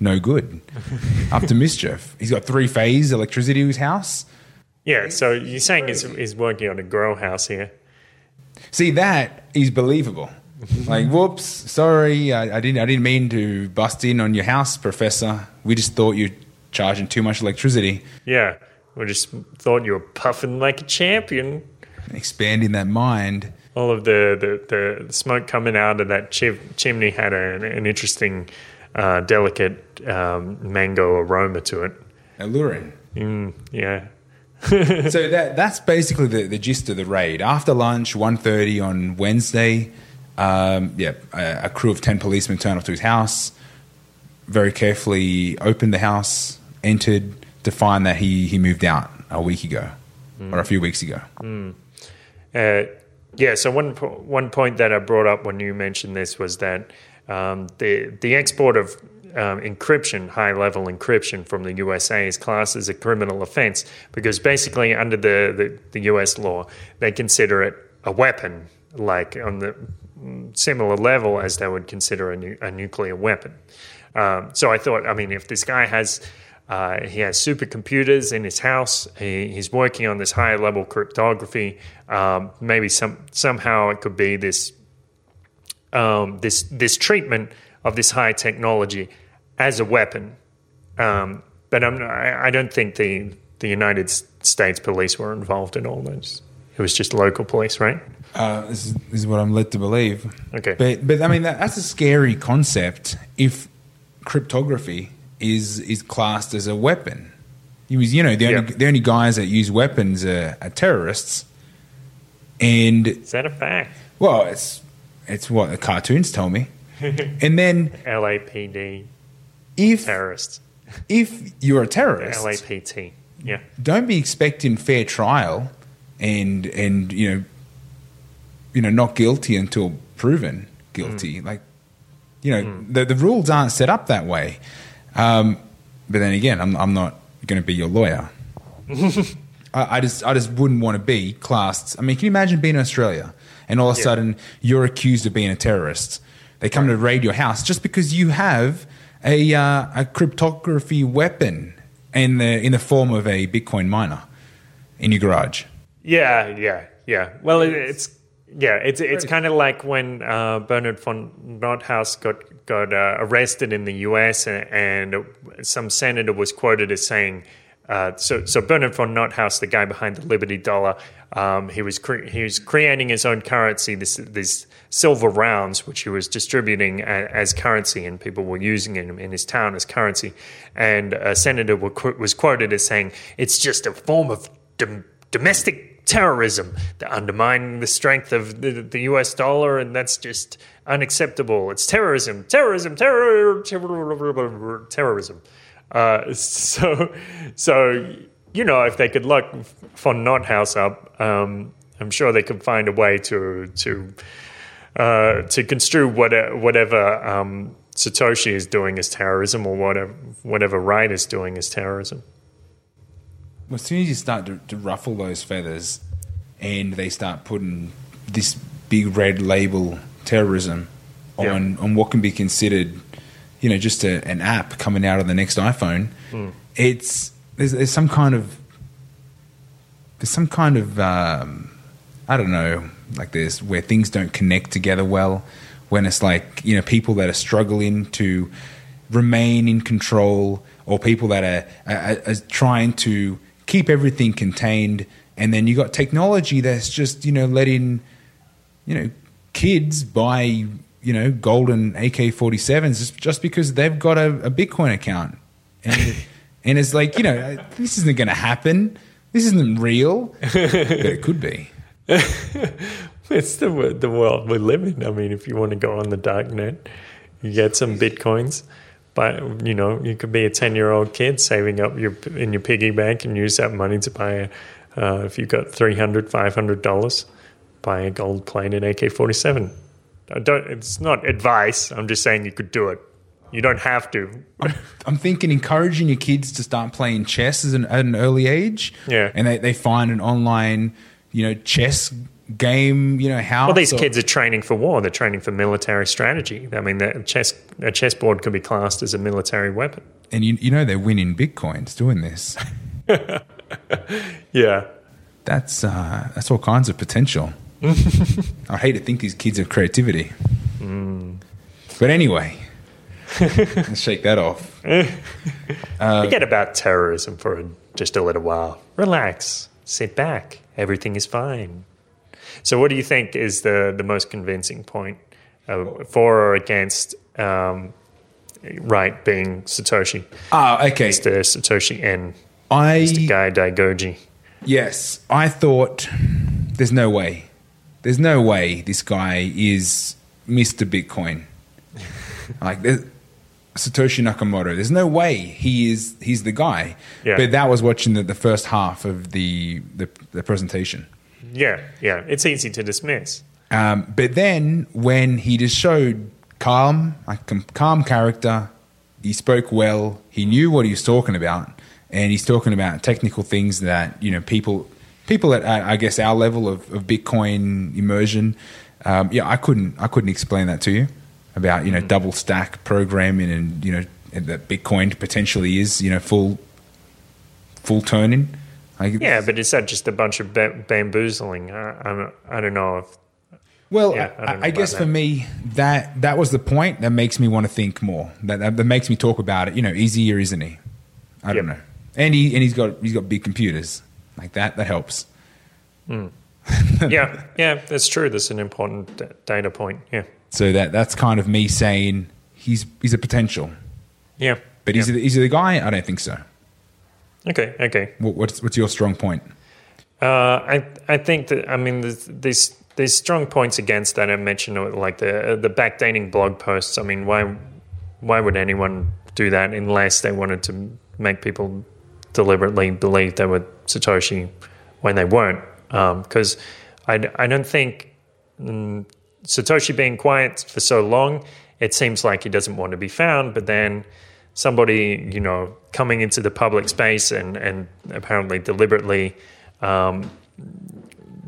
no good, up to mischief. He's got three phase electricity to his house. Yeah, so you're saying he's, he's working on a grow house here. See, that is believable. like, whoops, sorry, I, I didn't. I didn't mean to bust in on your house, Professor. We just thought you're charging too much electricity. Yeah, we just thought you were puffing like a champion. Expanding that mind. All of the, the, the smoke coming out of that chim- chimney had a, an interesting, uh, delicate um, mango aroma to it. Alluring. Mm, yeah. so that that's basically the, the gist of the raid. After lunch, 1.30 on Wednesday, um, yeah, a, a crew of 10 policemen turned up to his house, very carefully opened the house, entered to find that he, he moved out a week ago or a few weeks ago. Uh, yeah. So one one point that I brought up when you mentioned this was that um, the the export of um, encryption, high level encryption from the USA is classed as a criminal offense because basically, under the, the, the US law, they consider it a weapon, like on the similar level as they would consider a, nu- a nuclear weapon. Um, so I thought, I mean, if this guy has uh, he has supercomputers in his house. He, he's working on this higher level cryptography. Um, maybe some somehow it could be this um, this this treatment of this high technology as a weapon. Um, but I'm, I, I don't think the the United States police were involved in all this. It was just local police, right? Uh, this, is, this is what I'm led to believe. Okay. But but I mean that, that's a scary concept. If cryptography is is classed as a weapon, he was you know the only the only guys that use weapons are, are terrorists, and Is that a fact? well, it's it's what the cartoons tell me. and then LAPD if terrorists. if you're a terrorist, LAPT. Yeah. don't be expecting fair trial and and you know you know not guilty until proven guilty hmm. like you know hmm. the the rules aren't set up that way um, but then again I'm I'm not going to be your lawyer I, I just I just wouldn't want to be classed I mean can you imagine being in Australia and all of a Yeah. sudden you're accused of being a terrorist they come to raid your house just because you have a uh, a cryptography weapon in the in the form of a Bitcoin miner in your garage. Yeah, yeah, yeah. Well, it, it's yeah, it's it's kind of like when uh, Bernard von Nothaus got got uh, arrested in the U.S. and, and some senator was quoted as saying. Uh, so, so Bernard von Nothaus, the guy behind the Liberty Dollar, um, he was cre- he was creating his own currency, this these silver rounds, which he was distributing a, as currency, and people were using it in his town as currency. And a senator qu- was quoted as saying, "It's just a form of dom- domestic terrorism that undermining the strength of the, the U.S. dollar, and that's just unacceptable. It's terrorism, terrorism, terror, terror, terrorism." Uh, so, so you know, if they could lock von Nothaus up, um, I'm sure they could find a way to to uh, to construe whatever, whatever um, Satoshi is doing as terrorism, or whatever whatever Wright is doing as terrorism. Well, as soon as you start to, to ruffle those feathers, and they start putting this big red label terrorism on on what can be considered, you know, just a, an app coming out of the next iPhone, it's there's, there's some kind of there's some kind of um, I don't know, like there's where things don't connect together well. When it's like you know people that are struggling to remain in control, or people that are, are, are trying to keep everything contained, and then you got technology that's just you know letting you know kids buy you know golden AK forty sevens just, just because they've got a, a Bitcoin account, and and it's like you know this isn't going to happen. This isn't real, but it could be. It's the the world we live in. I mean, if you want to go on the dark net, you get some bitcoins. But you know, you could be a ten year old kid saving up your in your piggy bank and use that money to buy. A, uh, if you've got 300 500 dollars, buy a gold plane plated AK forty seven. I don't. It's not advice. I'm just saying you could do it. You don't have to. I'm thinking encouraging your kids to start playing chess as an, at an early age. Yeah. and they, they find an online, you know, chess game. You know, how. Well, these or- kids are training for war. They're training for military strategy. I mean, the chess a chessboard could be classed as a military weapon. and you you know they're winning bitcoins doing this. Yeah. That's uh, that's all kinds of potential. I hate to think these kids have creativity. But anyway, let's shake that off. Forget about terrorism for just a little while. Relax. Sit back. Everything is fine. So, what do you think is the, the most convincing point uh, for or against um, Wright being Satoshi? Ah, okay. Mr. Satoshi N. I Mr. Guy Daigoji. yes, I thought there's no way, there's no way this guy is Mr. Bitcoin. like there's- Satoshi Nakamoto. There's no way he is. He's the guy. Yeah. But that was watching the, the first half of the the, the presentation. Yeah, yeah. It's easy to dismiss. Um, but then when he just showed calm, like calm character, he spoke well. He knew what he was talking about, and he's talking about technical things that you know people people at, at I guess our level of, of Bitcoin immersion. Um, yeah, I couldn't I couldn't explain that to you about you know Mm-hmm. double stack programming and you know that Bitcoin potentially is you know full full Turing. Like, Yeah, but is that just a bunch of ba- bamboozling? I, I don't know if Well, Yeah, I I, guess about for me, that that was the point that makes me want to think more. That, that that makes me talk about it. You know, or isn't he? I don't know. And he and he's got he's got big computers like that. That helps. yeah, yeah, that's true. That's an important d- data point. Yeah, So that that's kind of me saying he's he's a potential, yeah. but yeah. is he, is he the guy? I don't think so. okay, okay. What, what's what's your strong point? Uh, I I think that I mean this, there's there's strong points against that I mentioned uh, like the the backdating blog posts. I mean why why would anyone do that unless they wanted to make people deliberately believe they were Satoshi when they weren't? Because I I don't think mm, Satoshi being quiet for so long, it seems like he doesn't want to be found. But then somebody, you know, coming into the public space and, and apparently deliberately um,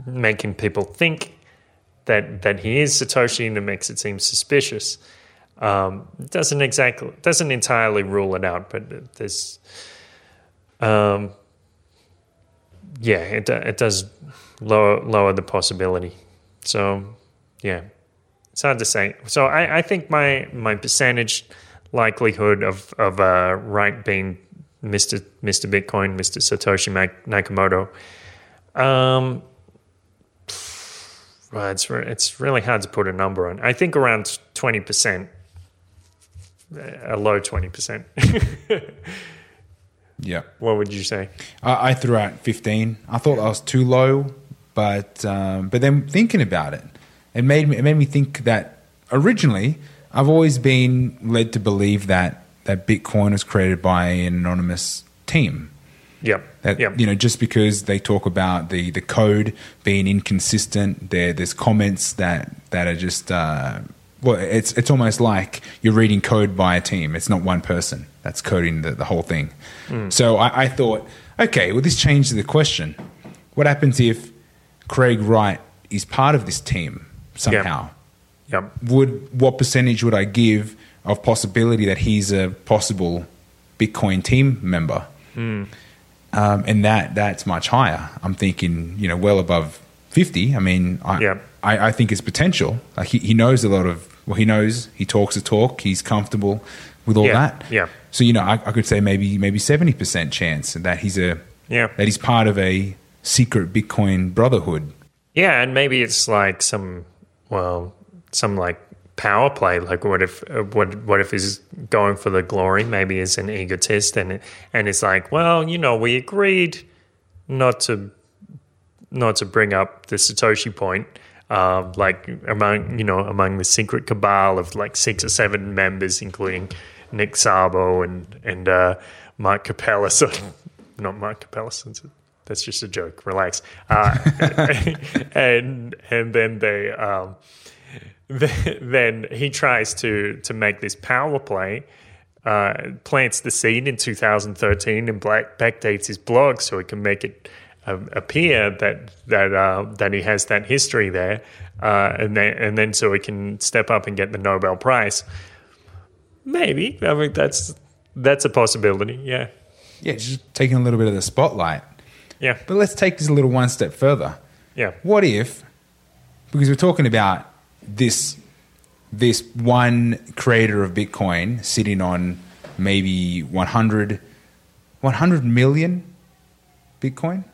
making people think that that he is Satoshi and it makes it seem suspicious. Um, doesn't exactly doesn't entirely rule it out, but there's um, yeah, it it does lower lower the possibility. So yeah, it's hard to say. So I, I think my my percentage likelihood of of uh, Wright being Mister Mister Bitcoin, Mister Satoshi Nakamoto. Um, well, it's re- it's really hard to put a number on. I think around twenty percent, a low twenty percent. Yeah, what would you say? I, I threw out fifteen. I thought that was too low, but um, but then thinking about it, it made me it made me think that originally I've always been led to believe that that Bitcoin was created by an anonymous team. Yep. That yep. you know, just because they talk about the the code being inconsistent, there there's comments that that are just uh, well, it's it's almost like you're reading code by a team. It's not one person that's coding the, the whole thing. Hmm. So I, I thought, okay, well, this changes the question. What happens if Craig Wright is part of this team somehow? Yep. Would what percentage would I give of possibility that he's a possible Bitcoin team member? Hmm. Um, and that that's much higher. I'm thinking, you know, well above fifty. I mean, I Yeah. I, I think it's potential. Like he, he knows a lot of well, he knows he talks the talk. He's comfortable with all Yeah, that. yeah. So you know, I, I could say maybe maybe seventy percent chance that he's a Yeah. that he's part of a secret Bitcoin brotherhood. Yeah, and maybe it's like some well, some like power play. Like what if uh, what what if he's going for the glory? Maybe he's an egotist, and and it's like, well, you know, we agreed not to not to bring up the Satoshi point. Um, like among you know among the secret cabal of like six or seven members, including Nick Szabo and and uh, Mark Capella. So not Mike Capella. That's just a joke. Relax. Uh, and and then they um, then he tries to to make this power play. Uh, plants the seed in 2013 and black backdates his blog so he can make it uh, appear that that uh, that he has that history there, uh, and then and then so he can step up and get the Nobel Prize. Maybe I mean that's that's a possibility. Yeah, Yeah, just taking a little bit of the spotlight. yeah, But let's take this a little one step further. yeah, What if, because we're talking about this, this one creator of Bitcoin sitting on maybe 100, 100 million Bitcoin?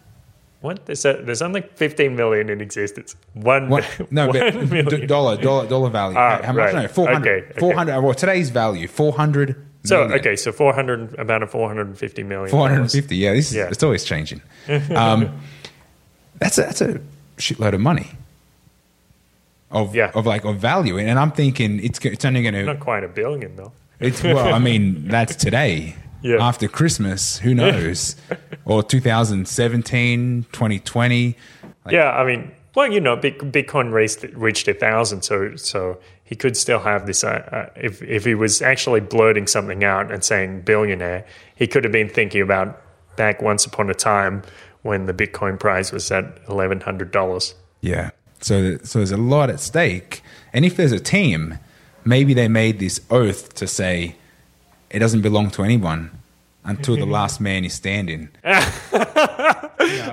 What? There's, a, there's only 15 million in existence. One, What? No, one but d- dollar, dollar, dollar value. Ah, How much? right. No, 400. Okay, okay. 400 well, today's value, 400 So million. okay, so 400, about a 450 million. 450. Yeah, this is, Yeah. it's always changing. Um, that's a, that's a shitload of money. Of, Yeah. of like of value, and I'm thinking it's it's only going to Not quite a billion though. It's well, I mean, that's today. Yeah. After Christmas, who knows? or 2017, 2020. Like, yeah, I mean, well, you know, Bitcoin reached reached a thousand, so so he could still have this. Uh, uh, if if he was actually blurting something out and saying billionaire, he could have been thinking about back once upon a time when the Bitcoin price was at eleven hundred dollars. Yeah. So, so there's a lot at stake. And if there's a team, maybe they made this oath to say it doesn't belong to anyone until the last man is standing.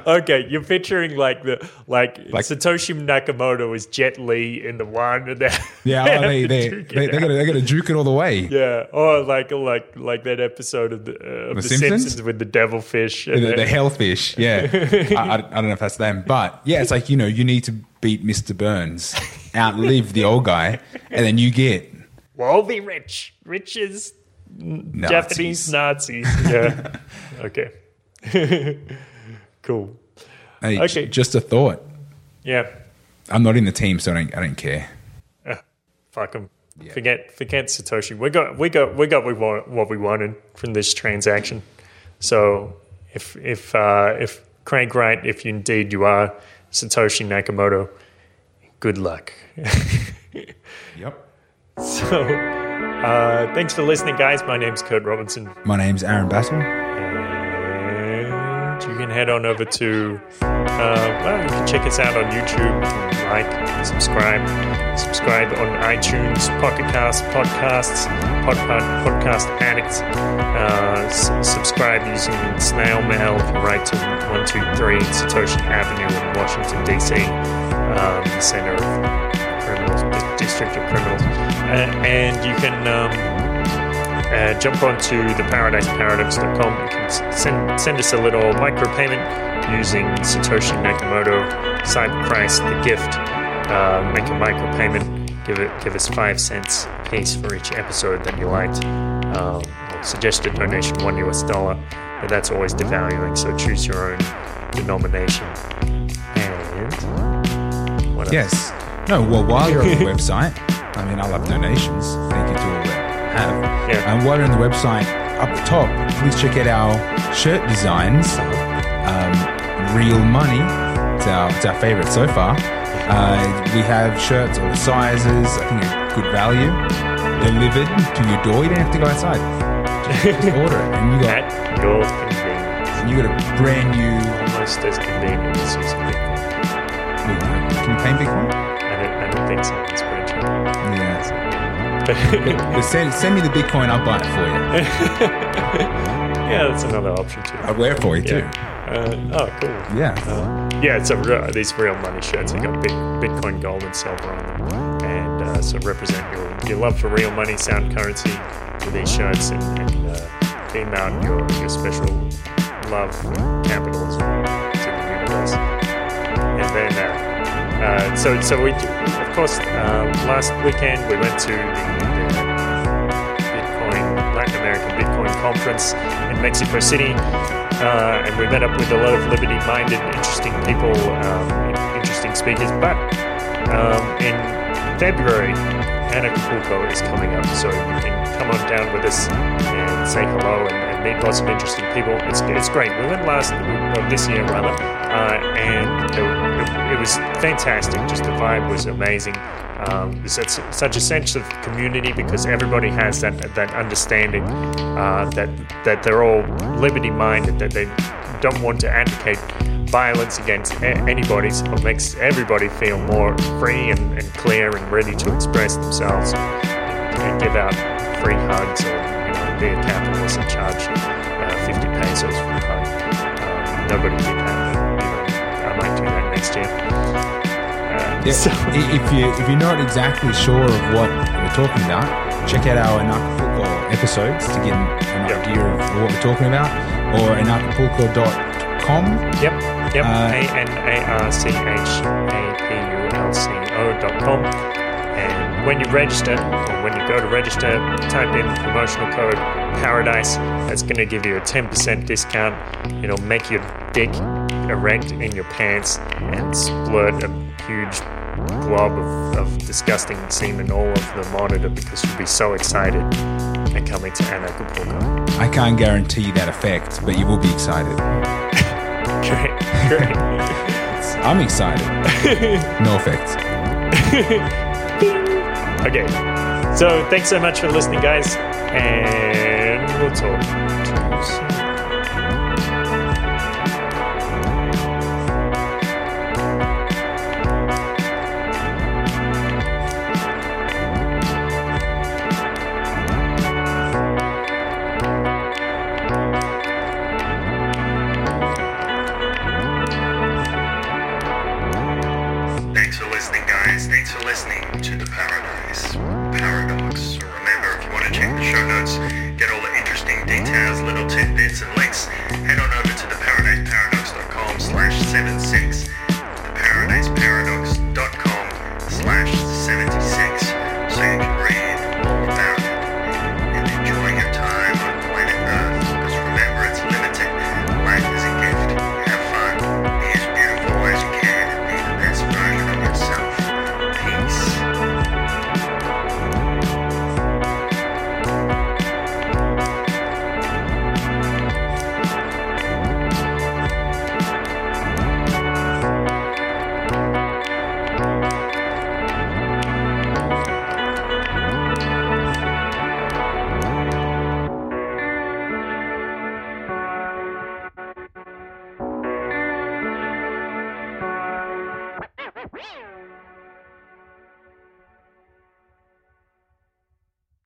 Okay, you're picturing like the like, Like- Satoshi Nakamoto is Jet Li in the one, and then Yeah, oh, they, they, they, they, gotta, they gotta juke it all the way. Yeah, or like like like that episode of the, uh, of The the, Simpsons? Simpsons? with the devilfish. and The, the the- hellfish, yeah. I, I, I don't know if that's them, but yeah, it's like you know you need to beat Mr. Burns, outlive the old guy, and then you get We'll be rich. Rich as Nazis. Japanese Nazis. Yeah. okay. cool. Hey, Okay. just a thought. Yeah. I'm not in the team, so I don't, I don't care. Fuck them. Forget forget Satoshi. We got we got we got what we want, what we wanted from this transaction. So if if uh, if Craig Wright, if you indeed you are Satoshi Nakamoto, good luck. Yep. so uh, thanks for listening, guys. My name's Kurt Robinson. My name's Aaron Battle. And you can head on over to, uh, well, you can check us out on YouTube, like, subscribe, subscribe on iTunes, Pocket Cast, Podcasts, Pod, Pod, Podcast Addicts, uh, s- subscribe using snail mail write to 123 Satoshi Avenue in Washington, D.C., um, the center of criminals, of criminals. Uh, and you can, um, uh, jump onto the paradiseparadox.com. You can send, send us a little micropayment using Satoshi Nakamoto, Cyber Christ, the gift. Uh, make a micropayment. Give it, give us five cents a piece for each episode that you liked. Um, suggested donation one US dollar, but that's always devaluing. So choose your own denomination. And what else? Yes. No, well, while you're on the website, I mean, I love donations. Thank you to all that have. Yeah. And while you're on the website, up the top, please check out our shirt designs. Um, Real Money, it's our, it's our favorite so far. Uh, we have shirts all sizes, I think a good value, delivered to your door. You don't have to go outside. Just, order it. And you got, At your convenience. and you got a brand new. Almost as convenient as using Bitcoin. Can you pay Bitcoin? Think so. It's pretty cheap. Yeah. But send, send me the Bitcoin, I'll buy it for you. yeah, that's another option too. I'll wear it for you too. Uh, oh, cool. Yeah. Yeah, it's a real, these real money shirts. They got big, Bitcoin, gold, and silver on them, and uh, so represent your your love for real money, sound currency with these shirts, and, and uh, theme out your your special love for capitalism to the universe. And then, uh, uh, so so we, of course, uh, last weekend we went to the, Bitcoin Latin American Bitcoin conference in Mexico City, uh, and we met up with a lot of liberty-minded, interesting people, um, interesting speakers. But um, in February, Anarchapulco is coming up, so you can come on down with us and say hello and, and meet lots of interesting people. It's, it's great. We went last well, this year rather, uh, and it, was fantastic. Just the vibe was amazing. Um, such, a sense of community because everybody has that that understanding uh, that that they're all liberty minded, that they don't want to advocate violence against anybody. So it makes everybody feel more free and, and clear and ready to express themselves and, give out free hugs or you know be a capitalist and charge uh, 50 pesos for a hug. Um, nobody did that. Next year. Uh, Yeah, so- if you if you're not exactly sure of what we're talking about, check out our Anarchapulco episodes to get an, an Yeah. idea of what we're talking about, or anarchapulco.com. Yep, yep. Uh, A N A R C H A P U L C O dot com. And when you register, or when you go to register, type in the promotional code Paradise. That's going to give you a 10% discount. It'll make your dick erect in your pants and splurt a huge glob of, of disgusting semen all over the monitor because you'll be so excited and coming to Anarchapulco. I can't guarantee that effect, but you will be excited. Great, great. I'm excited. no effects. Okay. So thanks so much for listening, guys, and we'll talk to you soon.